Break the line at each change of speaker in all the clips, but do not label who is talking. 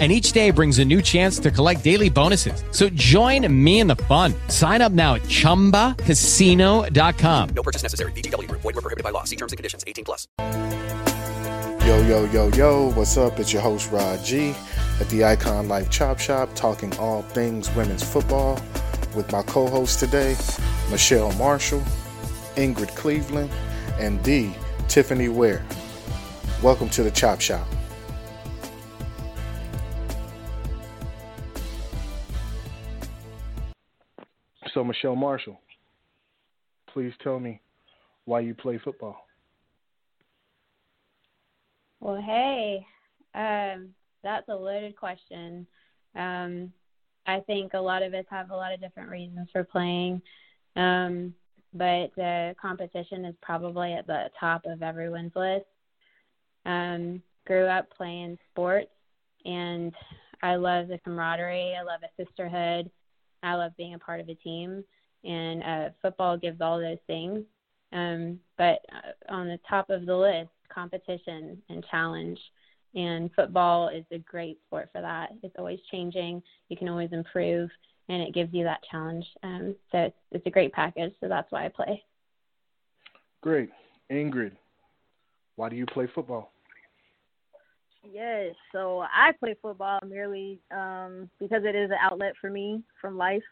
and each day brings a new chance to collect daily bonuses. So join me in the fun. Sign up now at ChumbaCasino.com.
No purchase necessary. VGW. Void were prohibited by law. See terms and conditions. 18 plus.
Yo, yo, yo, yo, what's up? It's your host, Rod G, at the Icon Life Chop Shop, talking all things women's football with my co host today, Michelle Marshall, Ingrid Cleveland, and the Tiffany Ware. Welcome to the Chop Shop. So, Michelle Marshall, please tell me why you play football.
Well, hey, um, that's a loaded question. Um, I think a lot of us have a lot of different reasons for playing, um, but the competition is probably at the top of everyone's list. Um, grew up playing sports, and I love the camaraderie. I love a sisterhood. I love being a part of a team, and uh, football gives all those things. Um, but uh, on the top of the list, competition and challenge. And football is a great sport for that. It's always changing. You can always improve, and it gives you that challenge. Um, so it's, it's a great package. So that's why I play.
Great, Ingrid. Why do you play football?
Yes, so I play football merely um, because it is an outlet for me from life.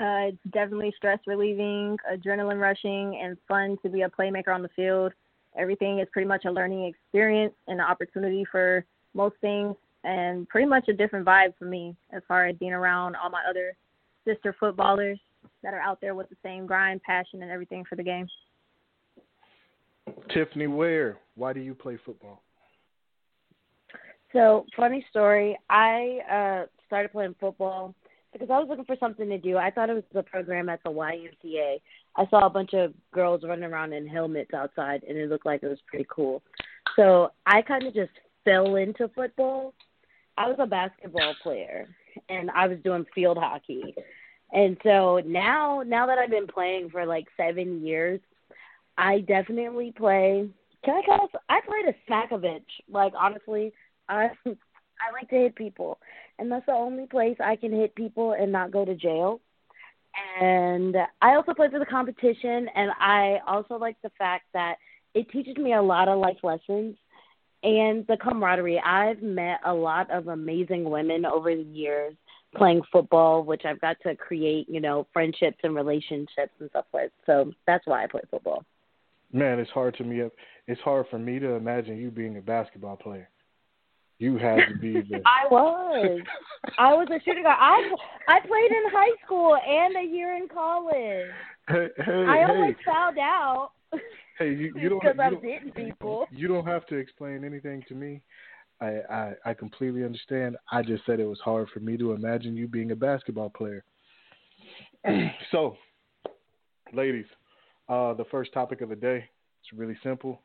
Uh, it's definitely stress relieving, adrenaline rushing, and fun to be a playmaker on the field. Everything is pretty much a learning experience and an opportunity for most things, and pretty much a different vibe for me as far as being around all my other sister footballers that are out there with the same grind, passion, and everything for the game.
Tiffany Ware, why do you play football?
So, funny story. I uh started playing football because I was looking for something to do. I thought it was a program at the YMCA. I saw a bunch of girls running around in helmets outside, and it looked like it was pretty cool. So I kind of just fell into football. I was a basketball player, and I was doing field hockey. And so now, now that I've been playing for like seven years, I definitely play. Can I call? I played a smack of bitch. Like honestly, I I like to hit people, and that's the only place I can hit people and not go to jail. And I also play for the competition, and I also like the fact that it teaches me a lot of life lessons and the camaraderie. I've met a lot of amazing women over the years playing football, which I've got to create, you know, friendships and relationships and stuff with. So that's why I play football.
Man, it's hard to me. It's hard for me to imagine you being a basketball player. You had to be there.
I was. I was a shooting guard. I I played in high school and a year in college.
Hey, hey,
I
hey.
almost found out.
Hey, you, you don't.
because I'm
don't-
hitting people.
You don't have to explain anything to me. I, I I completely understand. I just said it was hard for me to imagine you being a basketball player. so, ladies, uh, the first topic of the day. It's really simple.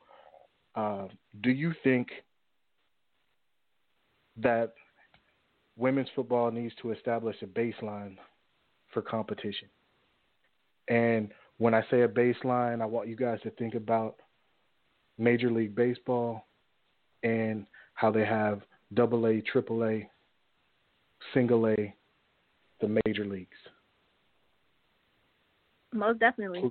Uh, do you think that women's football needs to establish a baseline for competition? And when I say a baseline, I want you guys to think about Major League Baseball and how they have double A, triple A, single A, the major leagues.
Most definitely.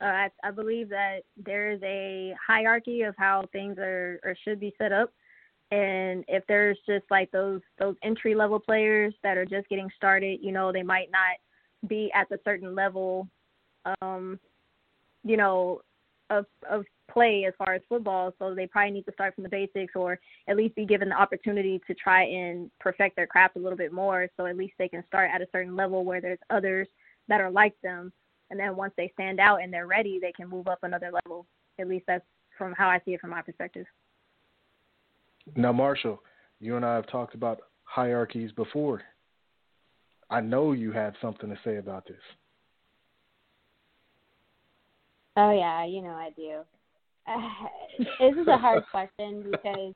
Uh, I, I believe that there is a hierarchy of how things are or should be set up, and if there's just like those those entry level players that are just getting started, you know, they might not be at the certain level, um, you know, of of play as far as football. So they probably need to start from the basics, or at least be given the opportunity to try and perfect their craft a little bit more. So at least they can start at a certain level where there's others that are like them and then once they stand out and they're ready, they can move up another level. At least that's from how I see it from my perspective.
Now, Marshall, you and I have talked about hierarchies before. I know you had something to say about this.
Oh yeah, you know I do. uh, this is a hard question because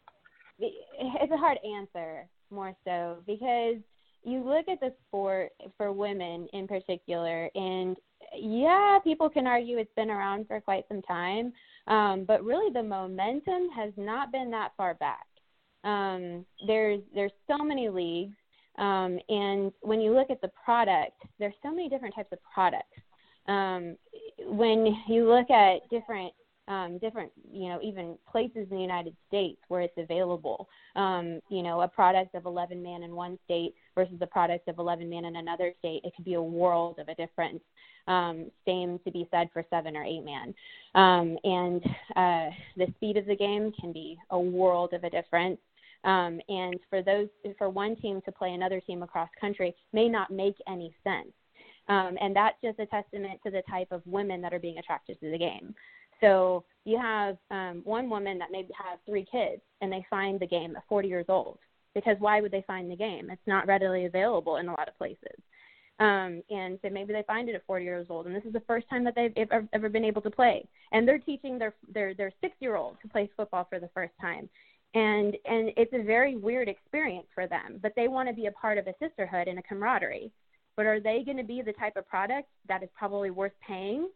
it's a hard answer more so because you look at the sport for women in particular and yeah people can argue it's been around for quite some time um, but really the momentum has not been that far back um, there's there's so many leagues um, and when you look at the product there's so many different types of products um, when you look at different um, different, you know, even places in the United States where it's available. Um, you know, a product of 11 man in one state versus a product of 11 man in another state, it could be a world of a difference. Um, same to be said for seven or eight man. Um, and uh, the speed of the game can be a world of a difference. Um, and for those, for one team to play another team across country may not make any sense. Um, and that's just a testament to the type of women that are being attracted to the game. So you have um, one woman that maybe has three kids and they find the game at 40 years old because why would they find the game? It's not readily available in a lot of places. Um, and so maybe they find it at 40 years old, and this is the first time that they've ever, ever been able to play. And they're teaching their their their six year old to play football for the first time, and and it's a very weird experience for them. But they want to be a part of a sisterhood and a camaraderie. But are they going to be the type of product that is probably worth paying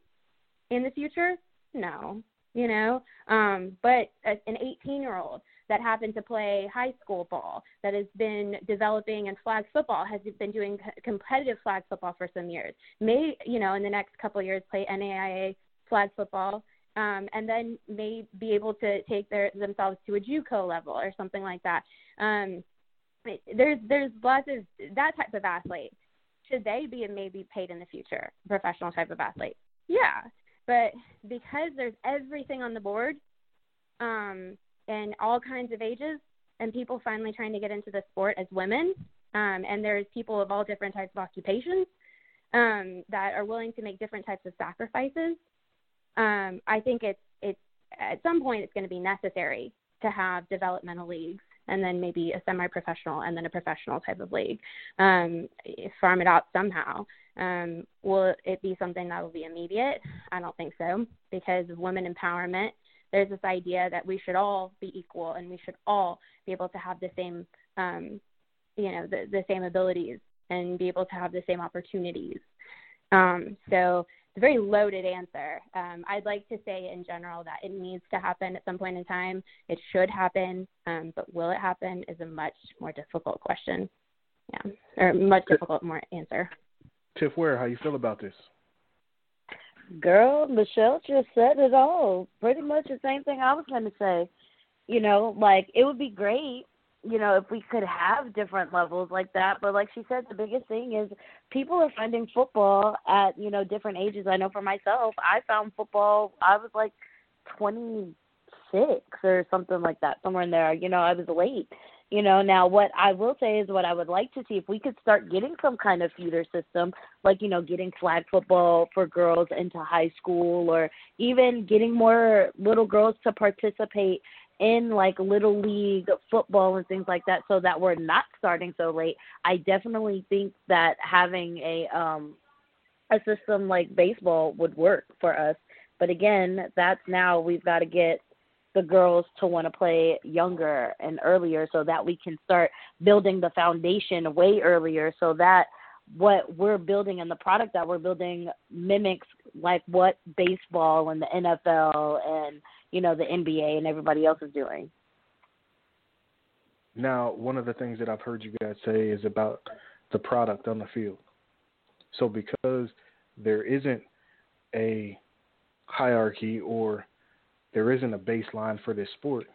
in the future? No, you know. Um, but an 18 year old that happened to play high school ball, that has been developing in flag football, has been doing competitive flag football for some years, may you know in the next couple of years play NAIA flag football. Um, and then may be able to take their themselves to a JUCO level or something like that. Um, there's there's lots of that type of athlete. Should they be maybe paid in the future, professional type of athlete? Yeah, but because there's everything on the board, um, and all kinds of ages, and people finally trying to get into the sport as women, um, and there's people of all different types of occupations um, that are willing to make different types of sacrifices. Um, I think it's it's at some point it's going to be necessary to have developmental leagues and then maybe a semi-professional and then a professional type of league. Um, farm it out somehow. Um, will it be something that will be immediate? I don't think so because of women empowerment. There's this idea that we should all be equal and we should all be able to have the same, um, you know, the, the same abilities and be able to have the same opportunities. Um, so a very loaded answer. Um, I'd like to say in general that it needs to happen at some point in time. It should happen, um, but will it happen is a much more difficult question. Yeah, or much difficult more answer.
Tiff Ware, how you feel about this?
Girl, Michelle just said it all. Pretty much the same thing I was going to say. You know, like it would be great you know, if we could have different levels like that. But like she said, the biggest thing is people are finding football at, you know, different ages. I know for myself, I found football, I was like 26 or something like that, somewhere in there. You know, I was late. You know, now what I will say is what I would like to see if we could start getting some kind of feeder system, like, you know, getting flag football for girls into high school or even getting more little girls to participate in like little league football and things like that so that we're not starting so late i definitely think that having a um a system like baseball would work for us. But again that's now we've got to get the girls to want to play younger and earlier so that we can start building the foundation way earlier so that what we're building and the product that we're building mimics like what baseball and the NFL and you know the NBA and everybody else is doing.
Now, one of the things that I've heard you guys say is about the product on the field. So because there isn't a hierarchy or there isn't a baseline for this sport,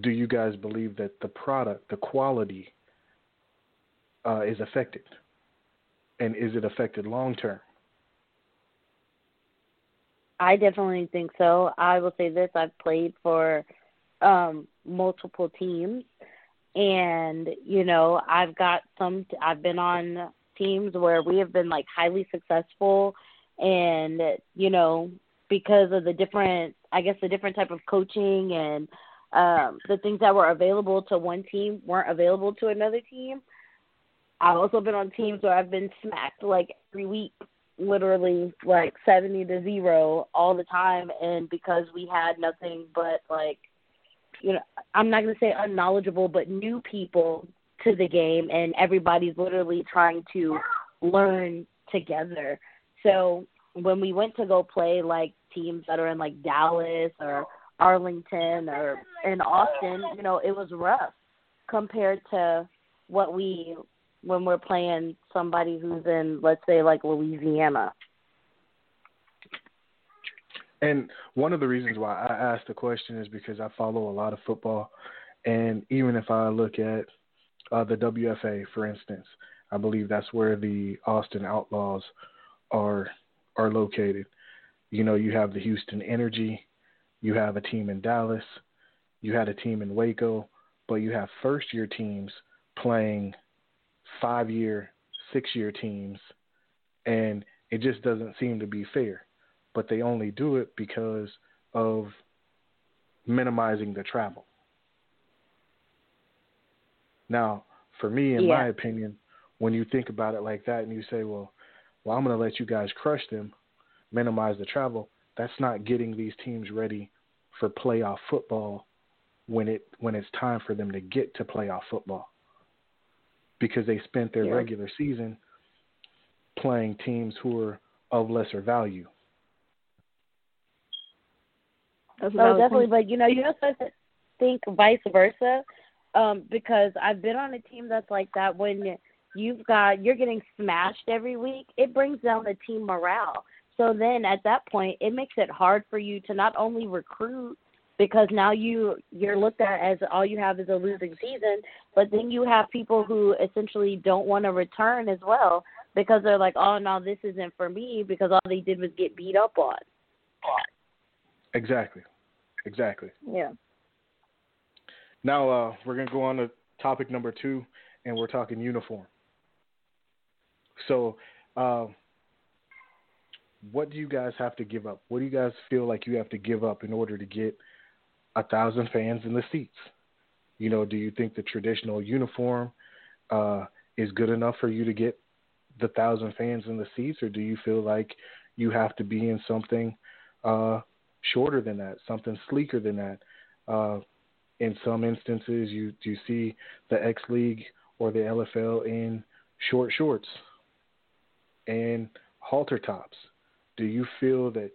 do you guys believe that the product, the quality, uh, is affected? And is it affected long term?
I definitely think so. I will say this: I've played for um, multiple teams, and you know, I've got some. I've been on teams where we have been like highly successful, and you know, because of the different, I guess, the different type of coaching and um, the things that were available to one team weren't available to another team. I've also been on teams where I've been smacked like every week literally like 70 to 0 all the time and because we had nothing but like you know I'm not going to say unknowledgeable but new people to the game and everybody's literally trying to learn together. So when we went to go play like teams that are in like Dallas or Arlington or in Austin, you know, it was rough compared to what we when we're playing somebody who's in let's say like Louisiana.
And one of the reasons why I asked the question is because I follow a lot of football, and even if I look at uh, the WFA, for instance, I believe that's where the Austin Outlaws are are located. You know, you have the Houston Energy, you have a team in Dallas, you had a team in Waco, but you have first year teams playing five year, six year teams, and it just doesn't seem to be fair. But they only do it because of minimizing the travel. Now, for me, in yeah. my opinion, when you think about it like that and you say, well, well, I'm going to let you guys crush them, minimize the travel, that's not getting these teams ready for playoff football when it when it's time for them to get to playoff football because they spent their yeah. regular season playing teams who are of lesser value.
oh, definitely, but you know, you also have to think vice versa, um, because I've been on a team that's like that. When you've got you're getting smashed every week, it brings down the team morale. So then at that point, it makes it hard for you to not only recruit because now you you're looked at as all you have is a losing season, but then you have people who essentially don't want to return as well because they're like, "Oh no, this isn't for me," because all they did was get beat up on.
Exactly, exactly.
Yeah.
Now uh, we're gonna go on to topic number two, and we're talking uniform. So, uh, what do you guys have to give up? What do you guys feel like you have to give up in order to get a thousand fans in the seats? You know, do you think the traditional uniform uh, is good enough for you to get the thousand fans in the seats, or do you feel like you have to be in something uh, shorter than that, something sleeker than that? Uh, in some instances, you you see the X League or the LFL in short shorts and halter tops. Do you feel that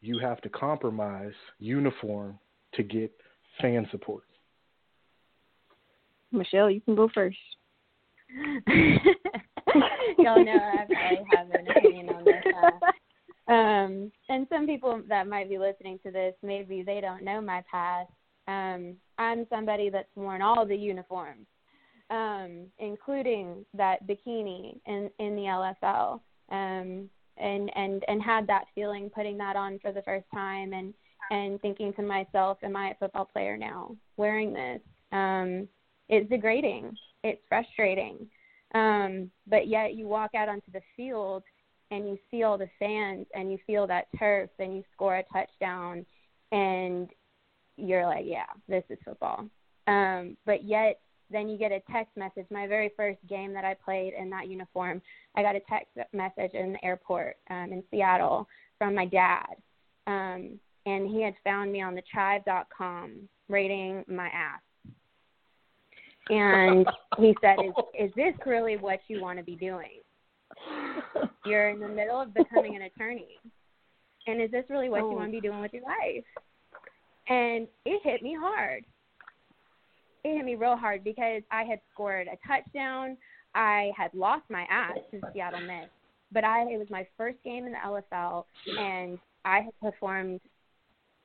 you have to compromise uniform to get fan support?
Michelle, you can go first.
Y'all know I probably have an opinion on this. Uh, um, and some people that might be listening to this, maybe they don't know my past. Um, I'm somebody that's worn all the uniforms, um, including that bikini in in the LFL, um, and and and had that feeling putting that on for the first time and and thinking to myself, am I a football player now wearing this? Um, it's degrading. It's frustrating. Um, but yet you walk out onto the field and you see all the fans and you feel that turf and you score a touchdown and you're like, yeah, this is football. Um, but yet then you get a text message. My very first game that I played in that uniform, I got a text message in the airport um, in Seattle from my dad. Um, and he had found me on the chive.com rating my ass. And he said, is, is this really what you want to be doing? You're in the middle of becoming an attorney. And is this really what oh. you want to be doing with your life? And it hit me hard. It hit me real hard because I had scored a touchdown. I had lost my ass to Seattle Mist, but I it was my first game in the LFL, and I had performed,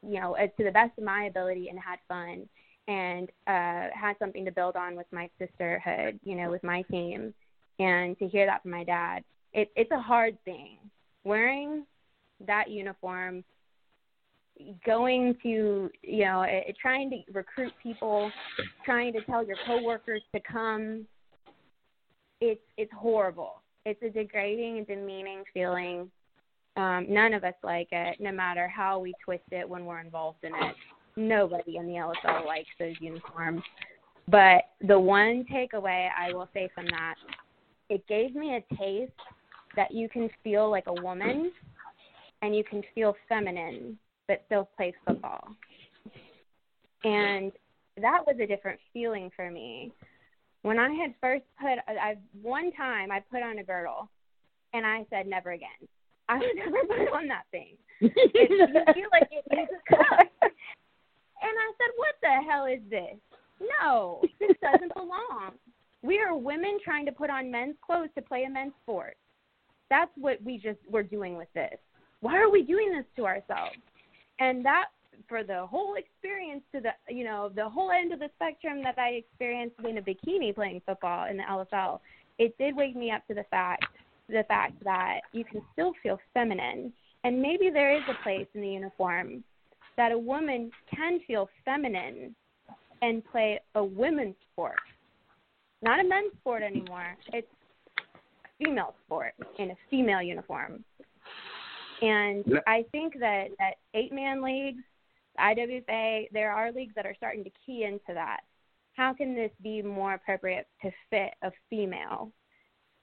you know, to the best of my ability and had fun and uh had something to build on with my sisterhood, you know, with my team. And to hear that from my dad, it, it's a hard thing. Wearing that uniform going to you know trying to recruit people trying to tell your coworkers to come it's it's horrible it's a degrading and demeaning feeling um none of us like it no matter how we twist it when we're involved in it nobody in the LFL likes those uniforms but the one takeaway I will say from that it gave me a taste that you can feel like a woman and you can feel feminine but still play football. And that was a different feeling for me. When I had first put, I one time I put on a girdle, and I said never again. I would never put on that thing. it, you feel like it needs a cup. And I said, what the hell is this? No, this doesn't belong. We are women trying to put on men's clothes to play a men's sport. That's what we just were doing with this. Why are we doing this to ourselves? And that for the whole experience to the you know the whole end of the spectrum that I experienced in a bikini playing football in the LFL, it did wake me up to the fact the fact that you can still feel feminine, and maybe there is a place in the uniform that a woman can feel feminine and play a women's sport, not a men's sport anymore. It's a female sport in a female uniform. And I think that that eight man leagues, IWFA, there are leagues that are starting to key into that. How can this be more appropriate to fit a female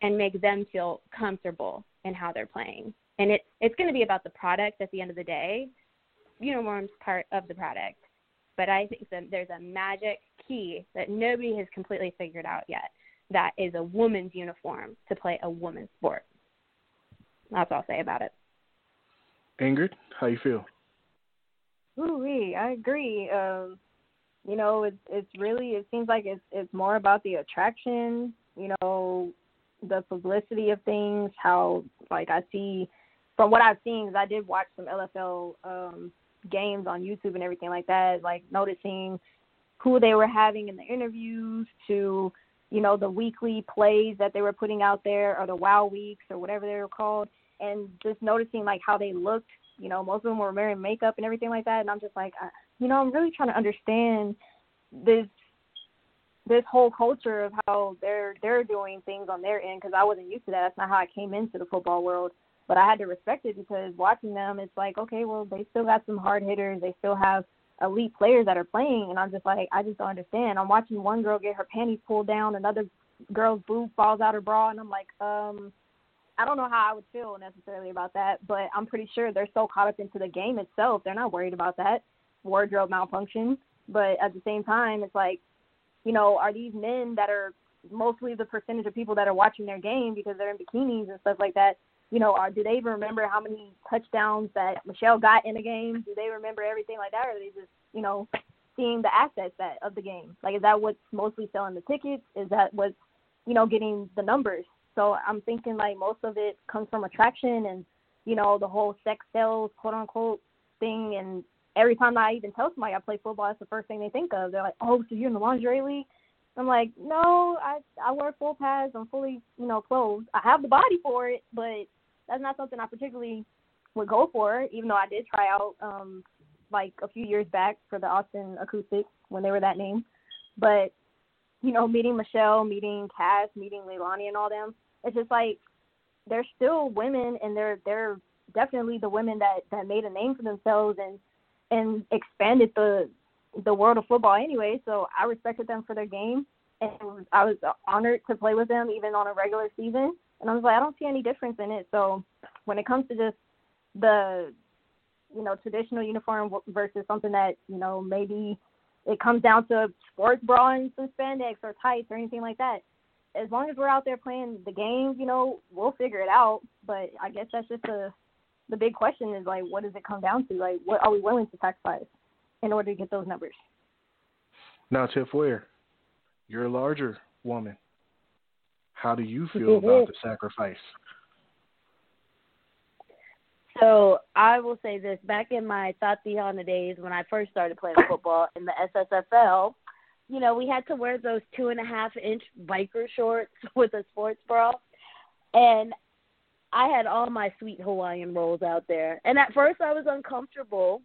and make them feel comfortable in how they're playing? And it it's going to be about the product at the end of the day. Uniforms part of the product, but I think that there's a magic key that nobody has completely figured out yet. That is a woman's uniform to play a woman's sport. That's all I'll say about it.
Ingrid, how you feel?
Ooh, I agree. Um, you know, it's it's really it seems like it's it's more about the attraction. You know, the publicity of things. How like I see from what I've seen, I did watch some LFL um, games on YouTube and everything like that. Like noticing who they were having in the interviews to you know the weekly plays that they were putting out there or the wow weeks or whatever they were called and just noticing like how they looked. You know, most of them were wearing makeup and everything like that, and I'm just like, I, you know, I'm really trying to understand this this whole culture of how they're they're doing things on their end because I wasn't used to that. That's not how I came into the football world, but I had to respect it because watching them, it's like, okay, well, they still got some hard hitters. They still have elite players that are playing, and I'm just like, I just don't understand. I'm watching one girl get her panties pulled down, another girl's boob falls out her bra, and I'm like, um, I don't know how I would feel necessarily about that, but I'm pretty sure they're so caught up into the game itself, they're not worried about that wardrobe malfunction. But at the same time, it's like, you know, are these men that are mostly the percentage of people that are watching their game because they're in bikinis and stuff like that? You know, are do they even remember how many touchdowns that Michelle got in a game? Do they remember everything like that, or are they just, you know, seeing the assets that of the game? Like, is that what's mostly selling the tickets? Is that what's, you know, getting the numbers? So I'm thinking like most of it comes from attraction and you know the whole sex sells quote unquote thing. And every time I even tell somebody I play football, that's the first thing they think of. They're like, "Oh, so you're in the lingerie league?" I'm like, "No, I I wear full pads. I'm fully you know clothed. I have the body for it, but that's not something I particularly would go for. Even though I did try out um like a few years back for the Austin Acoustics when they were that name, but you know, meeting Michelle, meeting Cass, meeting Leilani and all them, it's just like they're still women and they're they're definitely the women that that made a name for themselves and and expanded the the world of football anyway. So I respected them for their game and I was honored to play with them even on a regular season. And I was like, I don't see any difference in it. So when it comes to just the you know traditional uniform versus something that you know maybe it comes down to sports bra and some spandex or tights or anything like that as long as we're out there playing the game, you know, we'll figure it out. But I guess that's just the the big question is like, what does it come down to? Like, what are we willing to sacrifice in order to get those numbers?
Now, Tiff Ware, you're a larger woman. How do you feel about the sacrifice?
So I will say this: back in my Tatiana days, when I first started playing football in the SSFL, you know, we had to wear those two and a half inch biker shorts with a sports bra. And I had all my sweet Hawaiian rolls out there. And at first I was uncomfortable,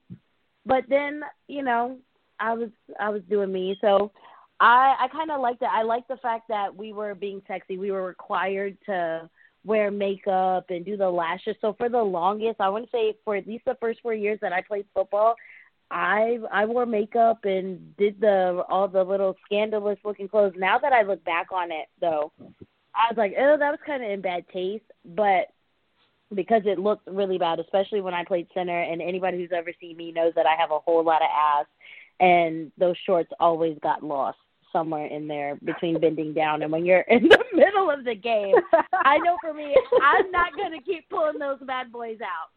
but then, you know, I was I was doing me. So I I kind of liked it. I liked the fact that we were being sexy. We were required to wear makeup and do the lashes. So for the longest, I want to say for at least the first 4 years that I played football, I I wore makeup and did the all the little scandalous looking clothes. Now that I look back on it, though, I was like, oh, that was kind of in bad taste. But because it looked really bad, especially when I played center. And anybody who's ever seen me knows that I have a whole lot of ass, and those shorts always got lost somewhere in there between bending down and when you're in the middle of the game. I know for me, I'm not going to keep pulling those bad boys out.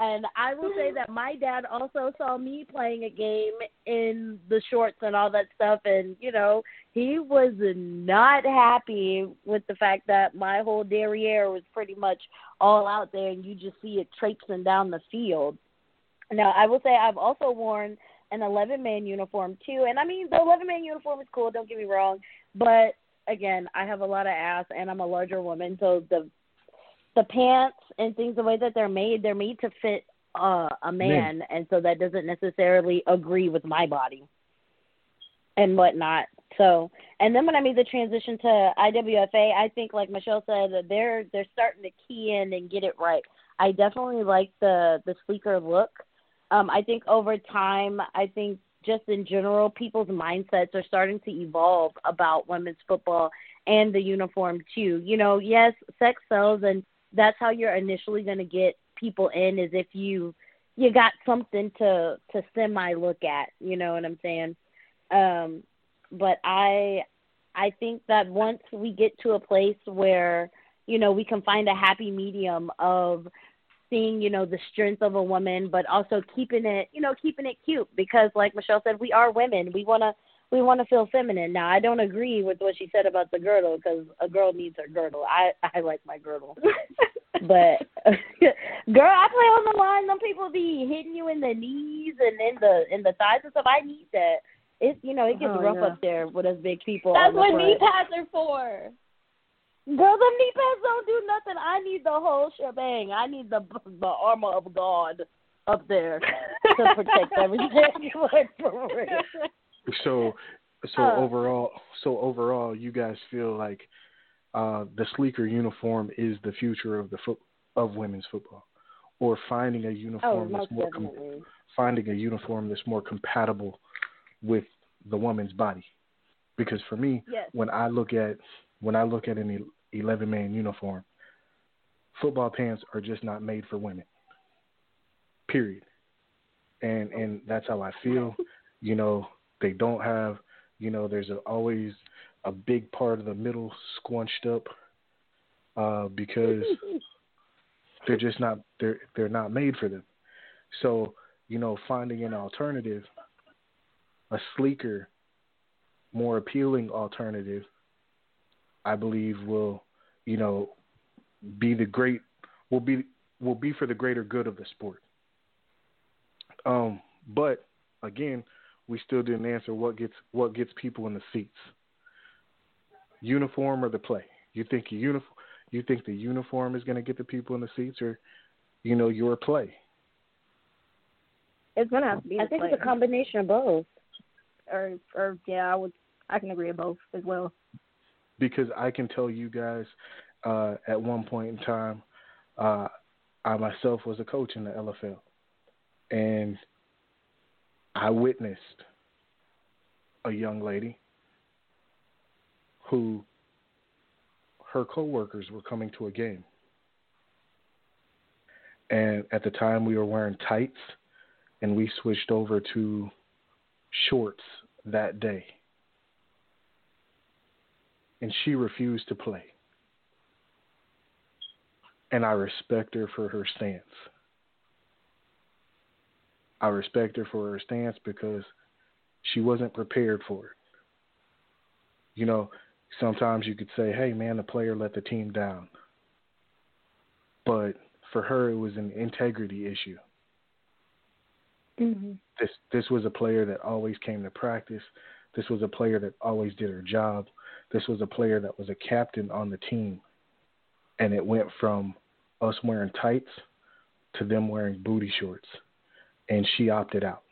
And I will say that my dad also saw me playing a game in the shorts and all that stuff. And, you know, he was not happy with the fact that my whole derriere was pretty much all out there and you just see it traipsing down the field. Now, I will say I've also worn an 11 man uniform too. And I mean, the 11 man uniform is cool, don't get me wrong. But again, I have a lot of ass and I'm a larger woman. So the the pants and things the way that they're made they're made to fit uh, a man, and so that doesn't necessarily agree with my body and whatnot. So and then when i made the transition to iwfa i think like michelle said they're they're starting to key in and get it right. I definitely like the the sleeker look. Um i think over time i think just in general people's mindsets are starting to evolve about women's football and the uniform too. You know yes sex sells and that's how you're initially going to get people in is if you you got something to to semi look at you know what i'm saying? Um but i i think that once we get to a place where you know we can find a happy medium of seeing you know the strength of a woman but also keeping it you know keeping it cute because like michelle said we are women. We want to we want to feel feminine. Now, I don't agree with what she said about the girdle because a girl needs her girdle. I I like my girdle, but girl, I play on the line. Some people be hitting you in the knees and in the in the thighs and stuff. I need that. It's you know it gets
oh,
rough
yeah.
up there with us big people.
That's what
front.
knee pads are for.
Girl, the knee pads don't do nothing. I need the whole shebang. I need the the armor of God up there to protect everything. like for real.
So, so
Uh.
overall, so overall, you guys feel like uh, the sleeker uniform is the future of the foot of women's football, or finding a
Oh,
uniform that's more com- finding a uniform that's more compatible with the woman's body. Because for me,
Yes.
when I look at when I look at an eleven man uniform, football pants are just not made for women. Period. And and that's how I feel. You know, they don't have you know, there's a, always a big part of the middle squunched up uh, because they're just not they're they're not made for them. So, you know, finding an alternative, a sleeker, more appealing alternative, I believe will, you know, be the great will be will be for the greater good of the sport. Um, but again, we still didn't answer what gets what gets people in the seats. Uniform or the play? You think a uniform? You think the uniform is going to get the people in the seats, or you know your play?
It's gonna have to be.
I think
player.
it's a combination of both.
Or, or yeah, I would. I can agree with both as well.
Because I can tell you guys, uh, at one point in time, uh, I myself was a coach in the LFL, and I witnessed a young lady who her coworkers were coming to a game. And at the time we were wearing tights and we switched over to shorts that day. And she refused to play. And I respect her for her stance. I respect her for her stance because she wasn't prepared for it. You know, sometimes you could say, "Hey, man, the player let the team down," but for her, it was an integrity issue.
Mm-hmm.
This this was a player that always came to practice. This was a player that always did her job. This was a player that was a captain on the team, and it went from us wearing tights to them wearing booty shorts, and she opted out.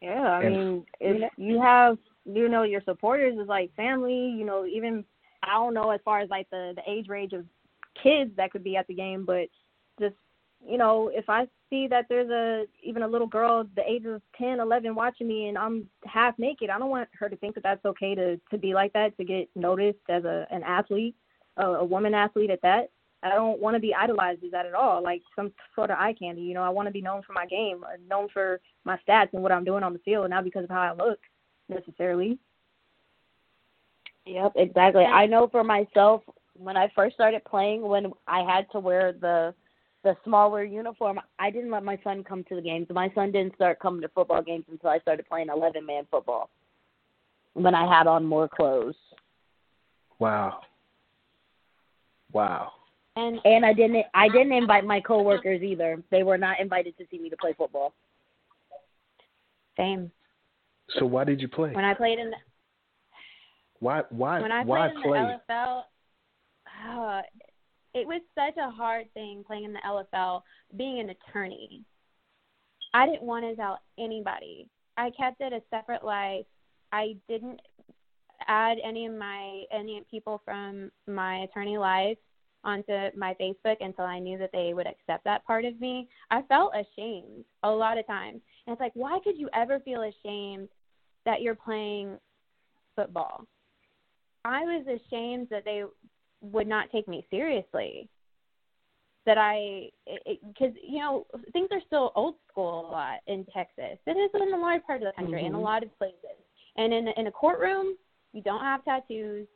Yeah, I
And-
mean, if you have, you know, your supporters is like family. You know, even I don't know as far as like the the age range of kids that could be at the game, but just you know, if I see that there's a even a little girl the age of ten, eleven watching me and I'm half naked, I don't want her to think that that's okay to to be like that to get noticed as a an athlete, a, a woman athlete at that. I don't want to be idolized as that at all. Like some sort of eye candy, you know. I want to be known for my game, uh, known for my stats and what I'm doing on the field, not because of how I look necessarily.
Yep, exactly. I know for myself when I first started playing, when I had to wear the the smaller uniform, I didn't let my son come to the games. My son didn't start coming to football games until I started playing 11 man football. When I had on more clothes.
Wow. Wow.
And and I didn't I didn't invite my coworkers either. They were not invited to see me to play football.
Same.
So why did you play?
When I played in the,
why why
when I
why
played in
play?
the LFL, uh, it was such a hard thing playing in the LFL, being an attorney. I didn't want to tell anybody. I kept it a separate life. I didn't add any of my any people from my attorney life onto my Facebook until I knew that they would accept that part of me. I felt ashamed a lot of times. And it's like, why could you ever feel ashamed that you're playing football? I was ashamed that they would not take me seriously. That I, because you know, things are still old school a lot in Texas. It is in a large part of the country,
mm-hmm.
in a lot of places. And in in a courtroom, you don't have tattoos.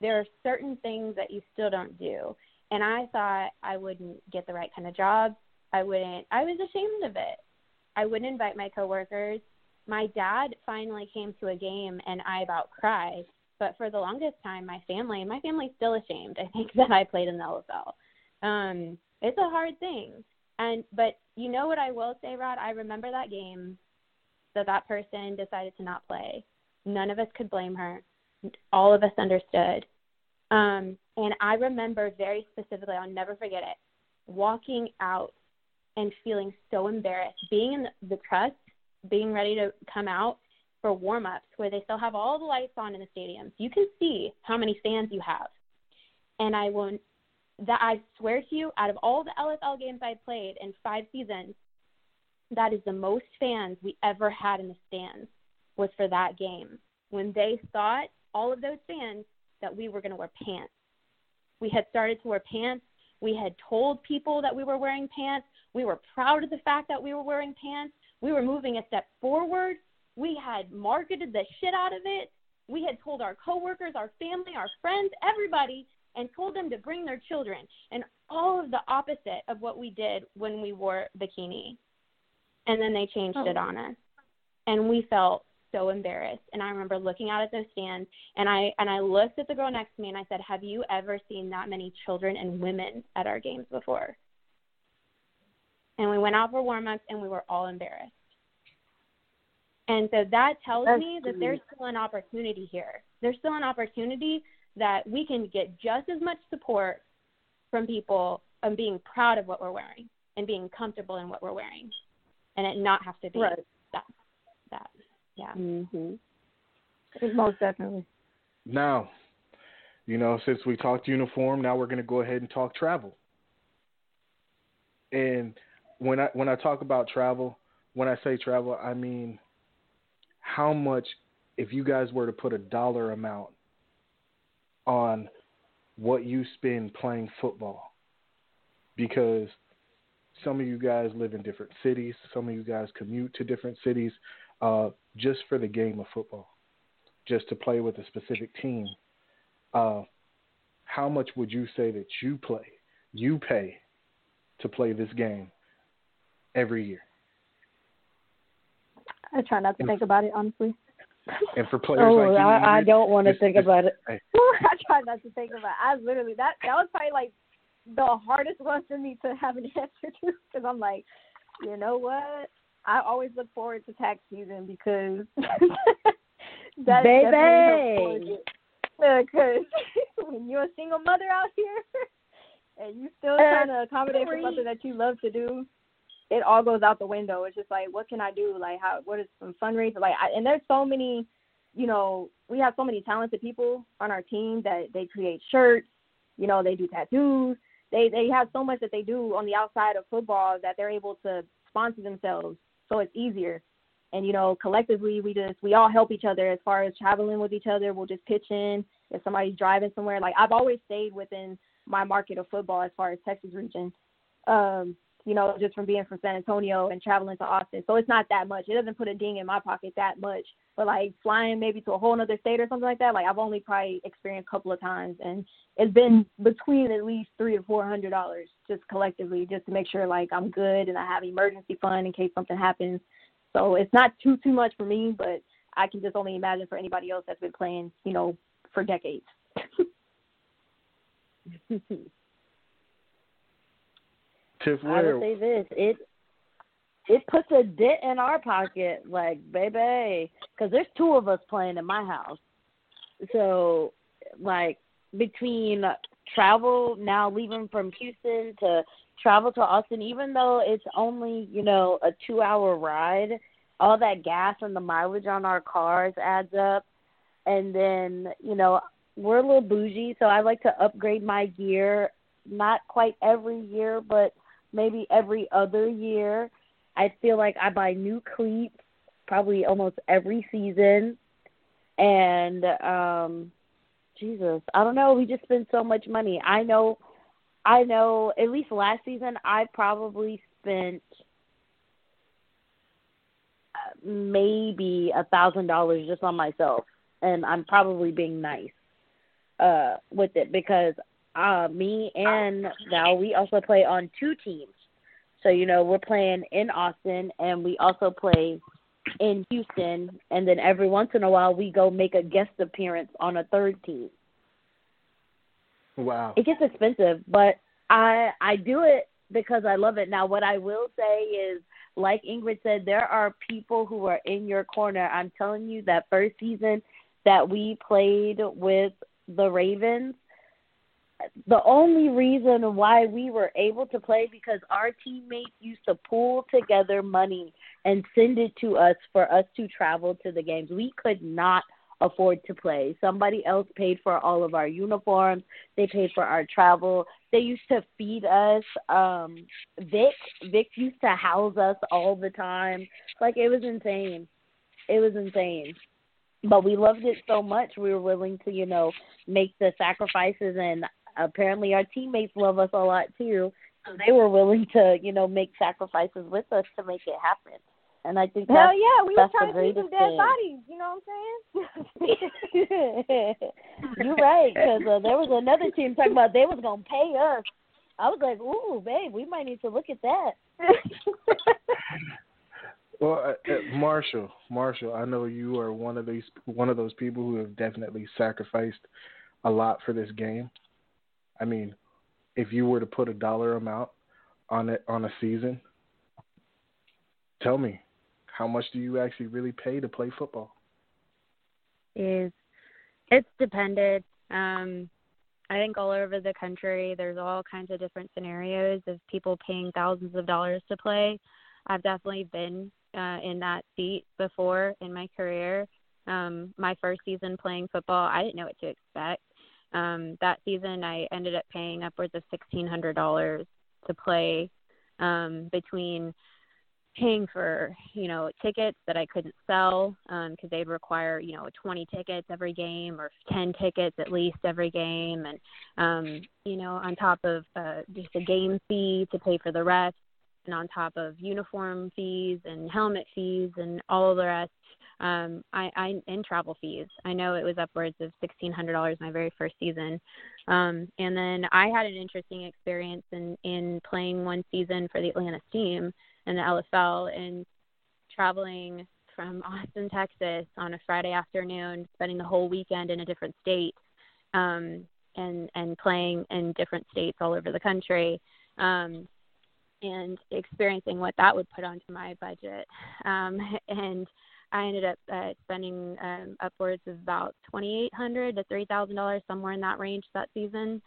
There are certain things that you still don't do. And I thought I wouldn't get the right kind of job. I wouldn't. I was ashamed of it. I wouldn't invite my coworkers. My dad finally came to a game, and I about cried but for the longest time, my family, my family's still ashamed. I think that I played in the LFL. Um, it's a hard thing, and but you know what I will say, Rod? I remember that game that that person decided to not play. None of us could blame her. All of us understood. Um, and I remember very specifically, I'll never forget it, walking out and feeling so embarrassed, being in the, trust, being ready to come out, for warm ups where they still have all the lights on in the stadiums. You can see how many fans you have. And I won't that I swear to you, out of all the LFL games I played in five seasons, that is the most fans we ever had in the stands was for that game. When they thought all of those fans that we were going to wear pants. We had started to wear pants. We had told people that we were wearing pants. We were proud of the fact that we were wearing pants. We were moving a step forward we had marketed the shit out of it. We had told our coworkers, our family, our friends, everybody, and told them to bring their children. And all of the opposite of what we did when we wore bikini. And then they changed oh. it on us. And we felt so embarrassed. And I remember looking out at those stands and I and I looked at the girl next to me and I said, Have you ever seen that many children and women at our games before? And we went out for warm ups and we were all embarrassed. And so that tells That's me that there's still an opportunity here. There's still an opportunity that we can get just as much support from people and being proud of what we're wearing and being comfortable in what we're wearing, and it not have to be
right.
that. That yeah.
Mhm. Most definitely.
Now, you know, since we talked uniform, now we're going to go ahead and talk travel. And when I when I talk about travel, when I say travel, I mean how much, if you guys were to put a dollar amount on what you spend playing football, because some of you guys live in different cities, some of you guys commute to different cities uh, just for the game of football, just to play with a specific team. Uh, how much would you say that you play, you pay to play this game every year?
I try not to think about it, honestly.
And for players
oh,
like you,
I, I don't want to think about it.
I try not to think about. It. I literally that that was probably like the hardest one for me to have an answer to because I'm like, you know what? I always look forward to tax season because that
baby.
Because when you're a single mother out here and you still uh, trying to accommodate for something that you love to do, it all goes out the window. It's just like, what can I do? Like, how? What is some fundraiser? Like, I, and there's so many, you know, we have so many talented people on our team that they create shirts. You know, they do tattoos. They they have so much that they do on the outside of football that they're able to sponsor themselves, so it's easier. And you know, collectively, we just we all help each other as far as traveling with each other. We'll just pitch in if somebody's driving somewhere. Like I've always stayed within my market of football as far as Texas region. Um, you know, just from being from San Antonio and traveling to Austin. So it's not that much. It doesn't put a ding in my pocket that much. But like flying maybe to a whole other state or something like that, like I've only probably experienced a couple of times and it's been between at least three to four hundred dollars just collectively just to make sure like I'm good and I have emergency fund in case something happens. So it's not too too much for me, but I can just only imagine for anybody else that's been playing, you know, for decades.
Tiff,
I
where
will say this: it it puts a dent in our pocket, like baby, because there's two of us playing in my house. So, like between travel now leaving from Houston to travel to Austin, even though it's only you know a two-hour ride, all that gas and the mileage on our cars adds up, and then you know we're a little bougie, so I like to upgrade my gear. Not quite every year, but maybe every other year. I feel like I buy new cleats probably almost every season. And um Jesus, I don't know, we just spend so much money. I know I know at least last season I probably spent uh, maybe a thousand dollars just on myself and I'm probably being nice uh with it because uh me and Val we also play on two teams. So, you know, we're playing in Austin and we also play in Houston and then every once in a while we go make a guest appearance on a third team.
Wow.
It gets expensive, but I I do it because I love it. Now what I will say is like Ingrid said, there are people who are in your corner. I'm telling you that first season that we played with the Ravens, the only reason why we were able to play because our teammates used to pool together money and send it to us for us to travel to the games. We could not afford to play. Somebody else paid for all of our uniforms. They paid for our travel. They used to feed us. Um Vic Vic used to house us all the time. Like it was insane. It was insane. But we loved it so much we were willing to, you know, make the sacrifices and apparently our teammates love us a lot too. So they were willing to, you know, make sacrifices with us to make it happen. And I think
Hell
that's,
yeah, we were trying to see some dead
thing.
bodies. You know what I'm saying?
You're right, because uh, there was another team talking about they was gonna pay us. I was like, ooh, babe, we might need to look at that.
Well, uh, uh, Marshall, Marshall, I know you are one of these one of those people who have definitely sacrificed a lot for this game. I mean, if you were to put a dollar amount on it on a season, tell me, how much do you actually really pay to play football?
is it's dependent. Um, I think all over the country, there's all kinds of different scenarios of people paying thousands of dollars to play. I've definitely been uh, in that seat before in my career. Um, my first season playing football, I didn't know what to expect. Um, that season, I ended up paying upwards of sixteen hundred dollars to play um, between paying for you know tickets that I couldn't sell because um, they'd require you know 20 tickets every game or 10 tickets at least every game, and um, you know on top of uh, just a game fee to pay for the rest, and on top of uniform fees and helmet fees and all of the rest. Um, I, I and travel fees. I know it was upwards of sixteen hundred dollars my very first season, um, and then I had an interesting experience in in playing one season for the Atlanta Steam in the LFL and traveling from Austin, Texas on a Friday afternoon, spending the whole weekend in a different state, um, and and playing in different states all over the country, um, and experiencing what that would put onto my budget. Um, and I ended up uh, spending um, upwards of about twenty eight hundred to three thousand dollars, somewhere in that range that season.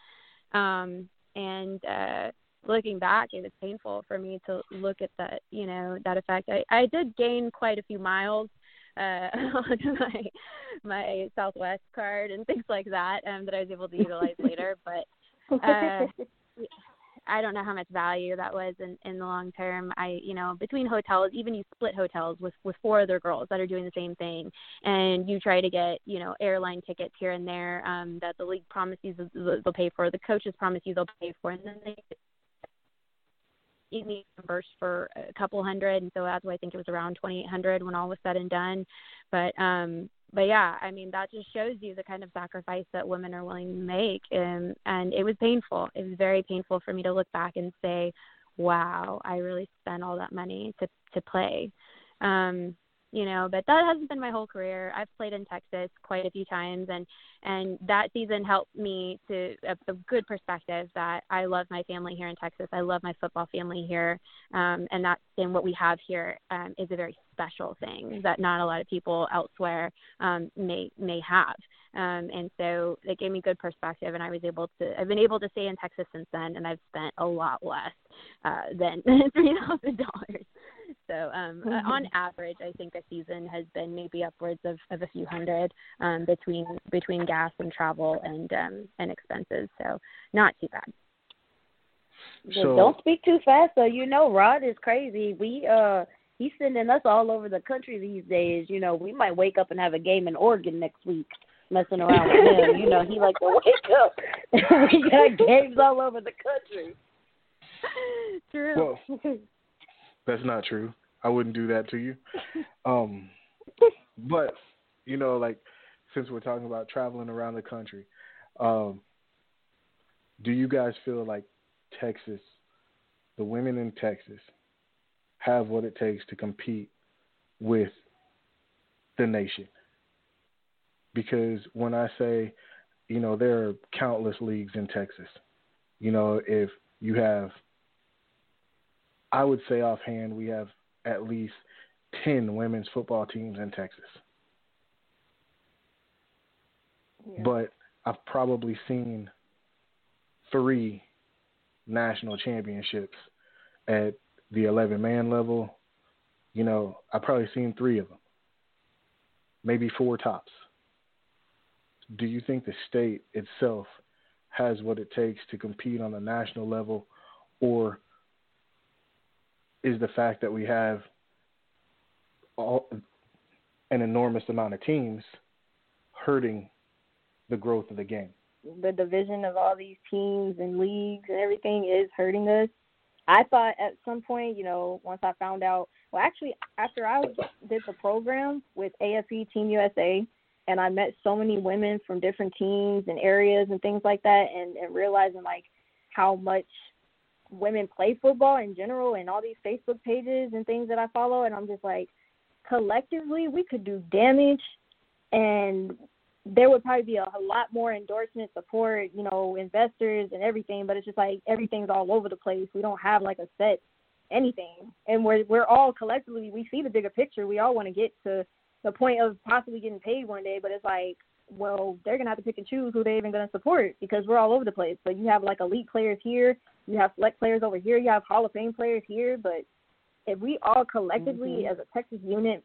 Um, and uh, looking back, it was painful for me to look at that, you know, that effect. I, I did gain quite a few miles uh, on my my Southwest card and things like that um, that I was able to utilize later. But uh, I don't know how much value that was in in the long term. I you know between hotels, even you split hotels with with four other girls that are doing the same thing, and you try to get you know airline tickets here and there um, that the league promises they'll pay for, the coaches promise you they'll pay for, and then they need reimbursed for a couple hundred, and so that's why I think it was around twenty eight hundred when all was said and done. But um, but yeah, I mean that just shows you the kind of sacrifice that women are willing to make, and and it was painful. It was very painful for me to look back and say, wow, I really spent all that money to to play. Um, you know but that hasn't been my whole career. I've played in texas quite a few times and and that season helped me to a, a good perspective that i love my family here in texas. I love my football family here um and that and what we have here um is a very special thing that not a lot of people elsewhere um may may have. Um and so it gave me good perspective and i was able to i've been able to stay in texas since then and i've spent a lot less uh than three thousand dollars so um, uh, mm-hmm. on average, I think a season has been maybe upwards of, of a few hundred um, between between gas and travel and um, and expenses. So not too bad.
So, don't speak too fast, though. You know, Rod is crazy. We uh, he's sending us all over the country these days. You know, we might wake up and have a game in Oregon next week messing around with him. You know, he like to wake up. we got games all over the country.
True.
Well, that's not true. I wouldn't do that to you. Um, but you know, like since we're talking about traveling around the country, um, do you guys feel like Texas, the women in Texas, have what it takes to compete with the nation? Because when I say, you know, there are countless leagues in Texas. You know, if you have I would say offhand we have at least 10 women's football teams in Texas. Yeah. But I've probably seen three national championships at the 11 man level. You know, I've probably seen three of them, maybe four tops. Do you think the state itself has what it takes to compete on the national level, or is the fact that we have all, an enormous amount of teams hurting the growth of the game.
The division of all these teams and leagues and everything is hurting us. I thought at some point, you know, once I found out, well, actually, after I did the program with AFE Team USA, and I met so many women from different teams and areas and things like that, and, and realizing like how much women play football in general and all these Facebook pages and things that I follow and I'm just like collectively we could do damage and there would probably be a, a lot more endorsement support, you know, investors and everything, but it's just like everything's all over the place. We don't have like a set anything. And we're we're all collectively we see the bigger picture. We all want to get to the point of possibly getting paid one day, but it's like well, they're gonna have to pick and choose who they're even gonna support because we're all over the place. So you have like elite players here, you have select players over here, you have Hall of Fame players here, but if we all collectively mm-hmm. as a Texas unit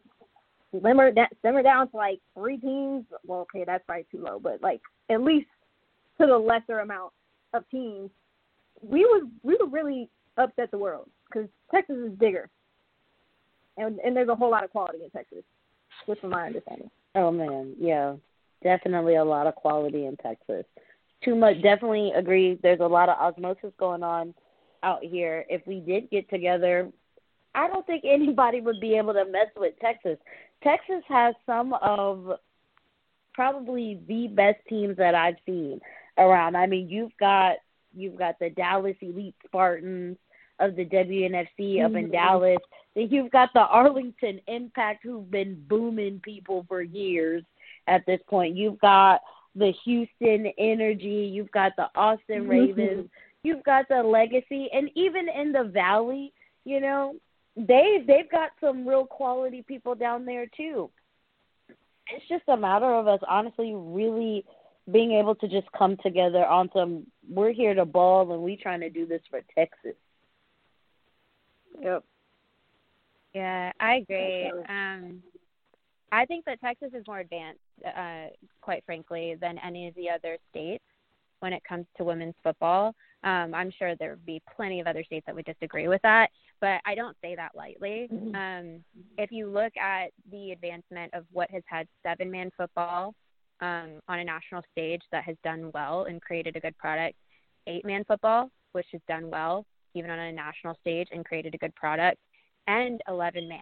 simmer that simmer down to like three teams, well, okay, that's probably too low, but like at least to the lesser amount of teams, we would we would really upset the world because Texas is bigger, and and there's a whole lot of quality in Texas, which from my understanding.
Oh man, yeah, definitely a lot of quality in Texas. Too much. Definitely agree. There's a lot of osmosis going on out here. If we did get together, I don't think anybody would be able to mess with Texas. Texas has some of probably the best teams that I've seen around. I mean, you've got you've got the Dallas Elite Spartans of the WNFC mm-hmm. up in mm-hmm. Dallas. Then you've got the Arlington Impact who've been booming people for years at this point. You've got the Houston Energy, you've got the Austin mm-hmm. Ravens, you've got the Legacy, and even in the Valley, you know, they they've got some real quality people down there too. It's just a matter of us honestly really being able to just come together on some we're here to ball and we trying to do this for Texas.
Yep.
Yeah, I agree. Um I think that Texas is more advanced, uh, quite frankly, than any of the other states when it comes to women's football. Um, I'm sure there would be plenty of other states that would disagree with that, but I don't say that lightly.
Mm-hmm.
Um, if you look at the advancement of what has had seven man football um, on a national stage that has done well and created a good product, eight man football, which has done well even on a national stage and created a good product, and 11 man.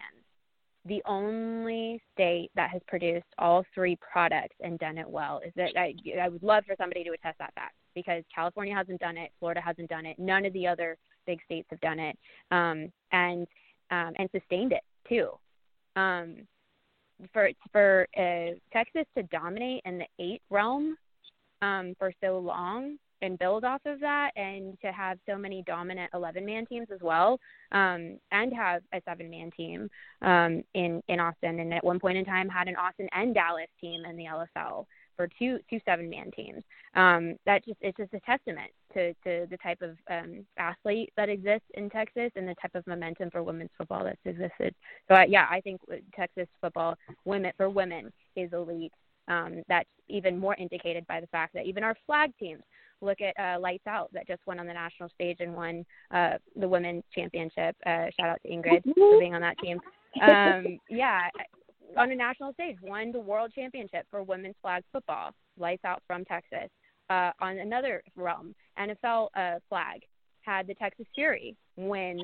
The only state that has produced all three products and done it well is that I, I would love for somebody to attest that fact because California hasn't done it, Florida hasn't done it, none of the other big states have done it, um, and um, and sustained it too. Um, for for uh, Texas to dominate in the eight realm um, for so long and build off of that, and to have so many dominant 11 man teams as well, um, and have a seven man team um, in in Austin, and at one point in time had an Austin and Dallas team in the LFL for two two seven man teams. Um, that just it's just a testament to to the type of um, athlete that exists in Texas and the type of momentum for women's football that's existed. So uh, yeah, I think Texas football women for women is elite. Um, that's even more indicated by the fact that even our flag teams look at uh, Lights Out that just went on the national stage and won uh, the women's championship. Uh, shout out to Ingrid for being on that team. Um, yeah, on a national stage, won the world championship for women's flag football. Lights Out from Texas. Uh, on another realm, NFL uh, flag had the Texas Fury win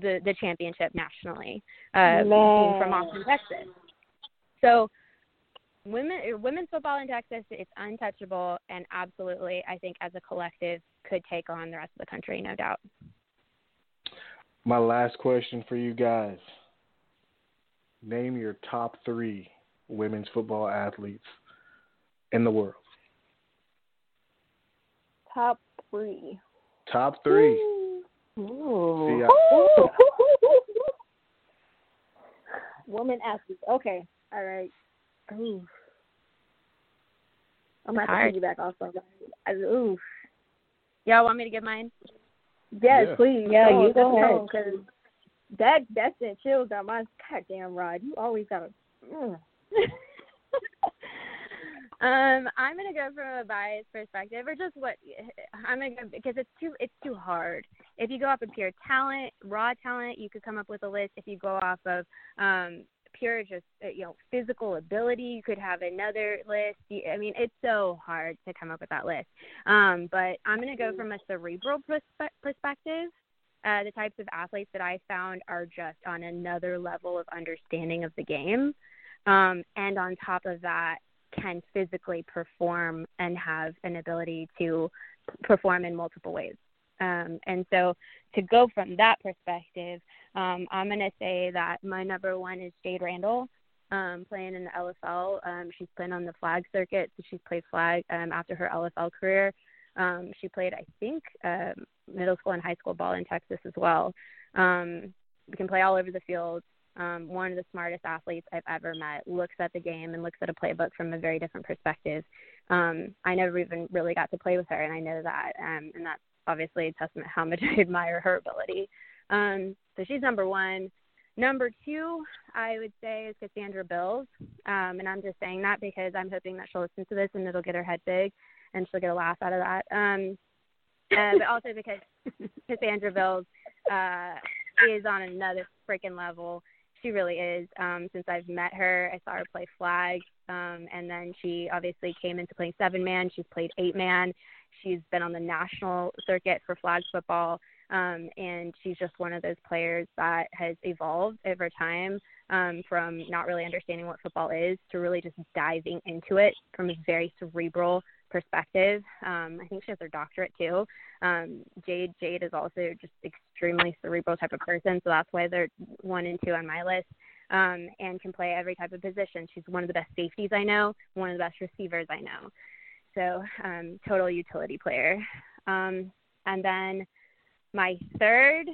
the the championship nationally uh, from Austin, Texas. So women eh, women's football in Texas it's untouchable and absolutely I think as a collective could take on the rest of the country, no doubt.
My last question for you guys. Name your top three women's football athletes in the world.
Top three.
Top three.
Ooh.
See,
Woman athletes. Okay. All right. Ooh. I'm gonna have
Hard.
to piggyback off of that. Ooh.
Y'all want me to give mine?
Yes,
Yeah.
please.
Yeah,
Go,
you go
let's
ahead.
Because that that sent chills down my goddamn rod. You always gotta. Mm.
um, I'm gonna go from a biased perspective, or just what I'm gonna go because it's too it's too hard. If you go off of pure talent, raw talent, you could come up with a list. If you go off of um, pure just uh, you know physical ability, you could have another list. I mean, it's so hard to come up with that list. Um, but I'm gonna go from a cerebral perspe- perspective. Uh, the types of athletes that I found are just on another level of understanding of the game. Um, and on top of that, can physically perform and have an ability to perform in multiple ways. Um, and so, to go from that perspective, um, I'm going to say that my number one is Jade Randall, um, playing in the LFL. Um, she's been on the flag circuit, so she's played flag um, after her LFL career. Um, she played, I think, um, middle school and high school ball in Texas as well. Um, can play all over the field um, one of the smartest athletes I've ever met, looks at the game and looks at a playbook from a very different perspective. Um, I never even really got to play with her, and I know that, um, and that's obviously a testament how much I admire her ability. Um, so she's number one. Number two, I would say, is Cassandra Bills, um, and I'm just saying that because I'm hoping that she'll listen to this and it'll get her head big, and she'll get a laugh out of that. Um, uh, but also because Cassandra Bills uh, is on another freaking level she really is. Um, since I've met her, I saw her play flag, um, and then she obviously came into playing seven man. She's played eight man. She's been on the national circuit for flag football, um, and she's just one of those players that has evolved over time um, from not really understanding what football is to really just diving into it from a very cerebral perspective. Um, I think she has her doctorate too. Um, Jade Jade is also just extremely cerebral type of person, so that's why they're one and two on my list. Um, and can play every type of position. She's one of the best safeties I know, one of the best receivers I know. So um, total utility player. Um, and then my third,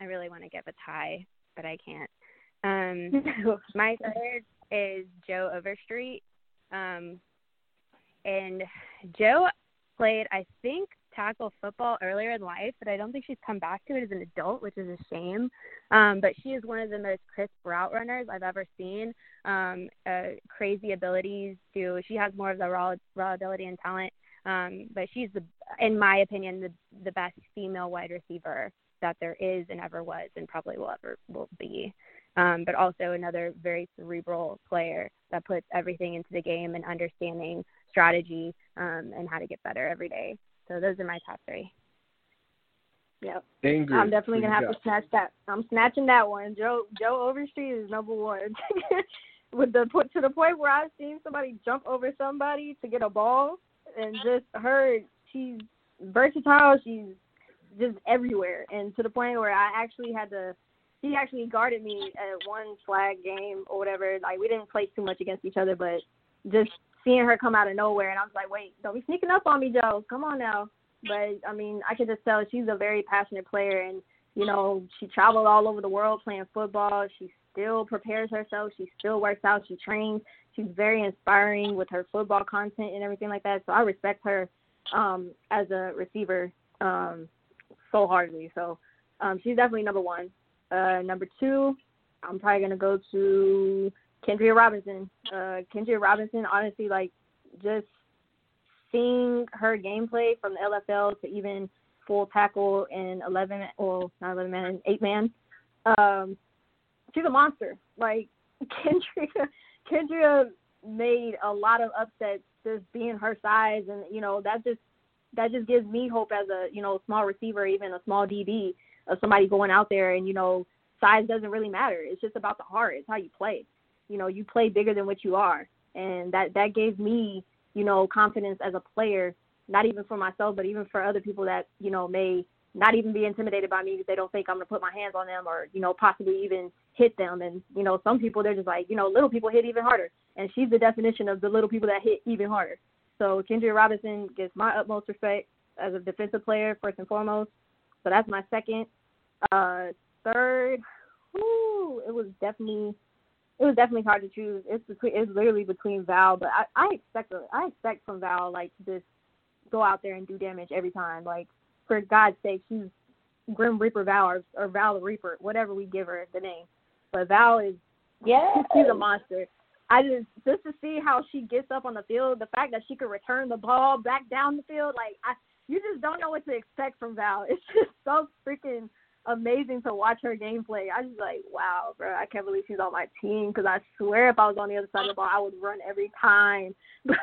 I really want to give a tie, but I can't. Um, my third is Joe Overstreet. Um, and Joe played, I think, tackle football earlier in life, but I don't think she's come back to it as an adult, which is a shame. Um, but she is one of the most crisp route runners I've ever seen. Um, uh, crazy abilities to, she has more of the raw, raw ability and talent
Um, but she's the, in my opinion, the the best female wide receiver that there is and ever was and probably will ever will be. Um, but also another very cerebral player that puts everything into the game and understanding strategy um, and how to get better every day. So those are my top three.
Yep.
Ingrid,
I'm definitely gonna have
got?
to snatch that. I'm snatching that one. Joe Joe Overstreet is number one. With the to the point where I've seen somebody jump over somebody to get a ball, and just her, she's versatile. She's just everywhere, and to the point where I actually had to. He actually guarded me at one flag game or whatever. Like we didn't play too much against each other, but just seeing her come out of nowhere, and I was like, wait, don't be sneaking up on me, Joe. Come on now. But I mean, I could just tell she's a very passionate player, and you know, she traveled all over the world playing football. She still prepares herself. She still works out. She trains. She's very inspiring with her football content and everything like that. So I respect her um, as a receiver um, so hardly. So um, she's definitely number one. Uh, number two, I'm probably gonna go to Kendria Robinson. Uh, Kendria Robinson, honestly, like just seeing her gameplay from the LFL to even full tackle in 11 well, not 11 man, eight man. Um, she's a monster. Like Kendria, Kendria made a lot of upsets just being her size, and you know that just that just gives me hope as a you know small receiver, even a small DB of somebody going out there and you know size doesn't really matter. It's just about the heart. It's how you play. You know, you play bigger than what you are, and that that gave me you know confidence as a player, not even for myself, but even for other people that you know may not even be intimidated by me because they don't think I'm gonna put my hands on them or you know possibly even hit them. And you know some people they're just like you know little people hit even harder, and she's the definition of the little people that hit even harder. So Kendra Robinson gets my utmost respect as a defensive player first and foremost. So that's my second. Uh, third, whoo, it was definitely it was definitely hard to choose. It's between it's literally between Val, but I, I expect I expect from Val like to just go out there and do damage every time. Like for God's sake, she's Grim Reaper Val or, or Val the Reaper, whatever we give her the name. But Val is
yeah,
she's a monster. I just just to see how she gets up on the field, the fact that she could return the ball back down the field, like I you just don't know what to expect from Val. It's just so freaking amazing to watch her gameplay. I just like, wow, bro, I can't believe she's on my team because I swear if I was on the other side of the ball, I would run every time.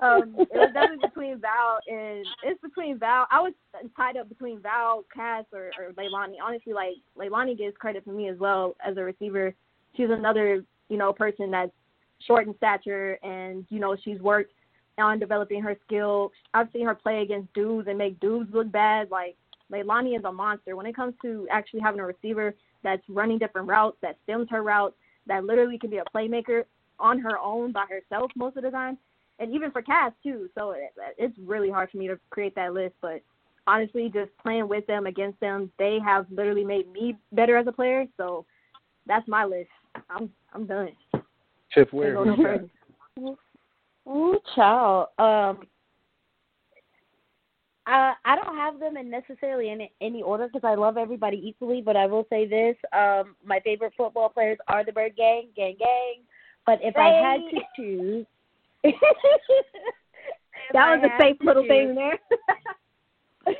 Um, it was definitely between Val and it's between Val. I was tied up between Val, Cass, or, or Leilani. Honestly, like Leilani gives credit for me as well as a receiver. She's another, you know, person that's short in stature and you know she's worked on developing her skill. I've seen her play against dudes and make dudes look bad. Like Leilani is a monster when it comes to actually having a receiver that's running different routes, that stems her routes, that literally can be a playmaker on her own by herself most of the time, and even for Cass too. So it, it's really hard for me to create that list, but honestly, just playing with them against them, they have literally made me better as a player. So that's my list. I'm I'm done.
Tiff,
Can't
where?
go no
who you got?
further.
Ooh, child. Um, I I don't have them in necessarily in any order because I love everybody equally. But I will say this: um, my favorite football players are the Bird Gang, gang, gang. But if I had to choose,
That was a safe little
choose-
thing there.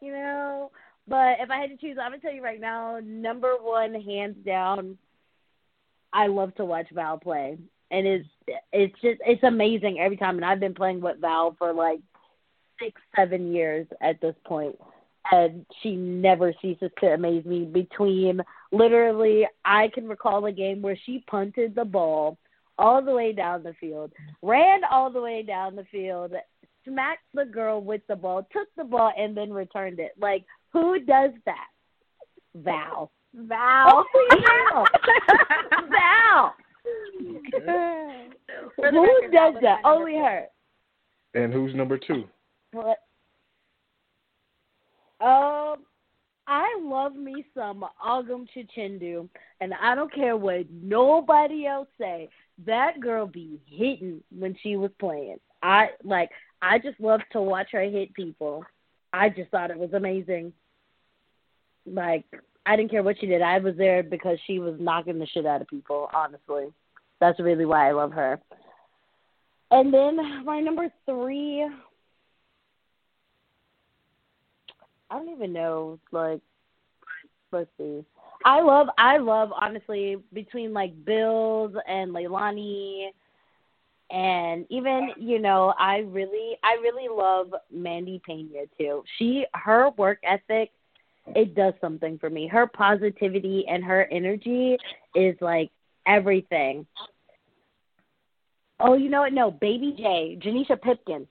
you know. But if I had to choose, I'm gonna tell you right now, number one, hands down. I love to watch Val play, and it's it's just it's amazing every time. And I've been playing with Val for like six, seven years at this point, and she never ceases to amaze me. Between literally, I can recall a game where she punted the ball all the way down the field, ran all the way down the field, smacked the girl with the ball, took the ball, and then returned it. Like, who does that? Val.
Val.
Oh, Val.
Val.
Who
record,
does
was
that? Only her.
And who's number two?
What? Um, I love me some Agum Chichindu, and I don't care what nobody else say. That girl be hitting when she was playing. I like. I just love to watch her hit people. I just thought it was amazing. Like I didn't care what she did. I was there because she was knocking the shit out of people. Honestly, that's really why I love her. And then my number three, I don't even know. Like, let's see. I love, I love honestly between like Bills and Leilani, and even you know, I really, I really love Mandy Pena too. She, her work ethic, it does something for me. Her positivity and her energy is like everything. Oh, you know what? No, Baby J, Janisha Pipkin.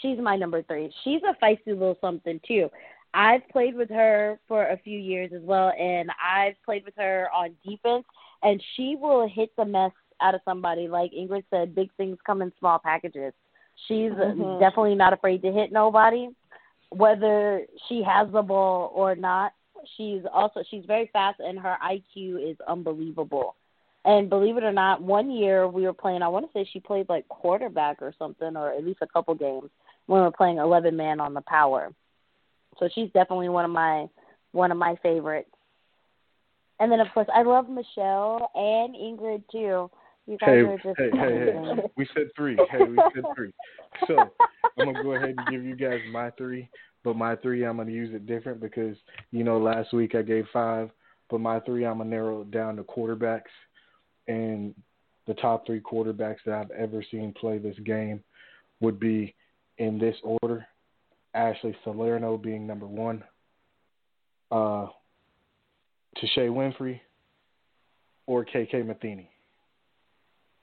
She's my number three. She's a feisty little something too. I've played with her for a few years as well, and I've played with her on defense, and she will hit the mess out of somebody. Like Ingrid said, big things come in small packages. She's mm-hmm. definitely not afraid to hit nobody, whether she has the ball or not. She's also she's very fast, and her IQ is unbelievable. And believe it or not, one year we were playing. I want to say she played like quarterback or something, or at least a couple games when we're playing eleven man on the power so she's definitely one of my one of my favorites. And then of course I love Michelle and Ingrid too. You guys
hey,
are just
hey, hey, hey. We said three. Hey, we said three. So I'm gonna go ahead and give you guys my three, but my three I'm gonna use it different because you know last week I gave five, but my three I'm gonna narrow it down to quarterbacks, and the top three quarterbacks that I've ever seen play this game would be in this order: Ashley Salerno being number one, uh, Tashay Winfrey, or KK Matheny.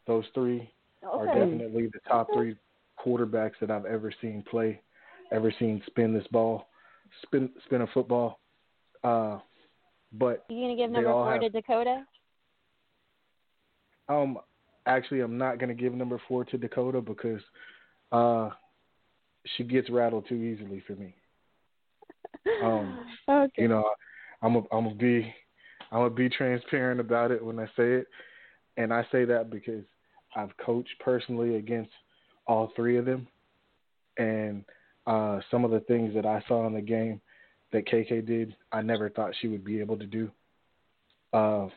Those three okay. are definitely the top three quarterbacks that I've ever seen play, ever seen spin this ball, spin spin a football. Uh, but
you gonna give number four have, to Dakota?
Um, actually, I'm not gonna give number four to Dakota because uh, she gets rattled too easily for me. Um, okay. You know, I'm a, I'm gonna be I'm gonna be transparent about it when I say it, and I say that because I've coached personally against all three of them, and uh, some of the things that I saw in the game that KK did, I never thought she would be able to do. Uh,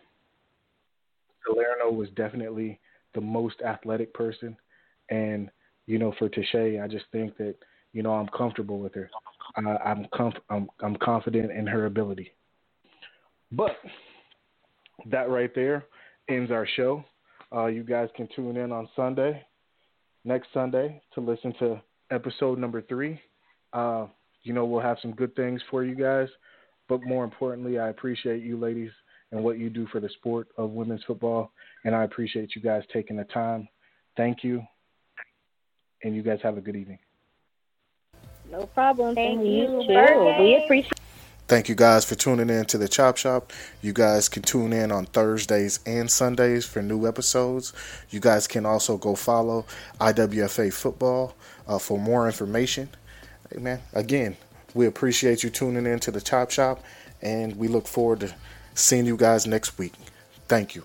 Salerno was definitely the most athletic person, and you know, for Tashay, I just think that you know I'm comfortable with her. Uh, I'm comf- I'm I'm confident in her ability. But that right there ends our show. Uh, you guys can tune in on Sunday, next Sunday, to listen to episode number three. Uh, you know, we'll have some good things for you guys. But more importantly, I appreciate you ladies and what you do for the sport of women's football. And I appreciate you guys taking the time. Thank you and you guys have a good evening.
No problem. Thank,
Thank
you.
too. We appreciate.
Thank you guys for tuning in to the Chop Shop. You guys can tune in on Thursdays and Sundays for new episodes. You guys can also go follow IWFA Football uh, for more information. Hey man, again, we appreciate you tuning in to the Chop Shop, and we look forward to seeing you guys next week. Thank you.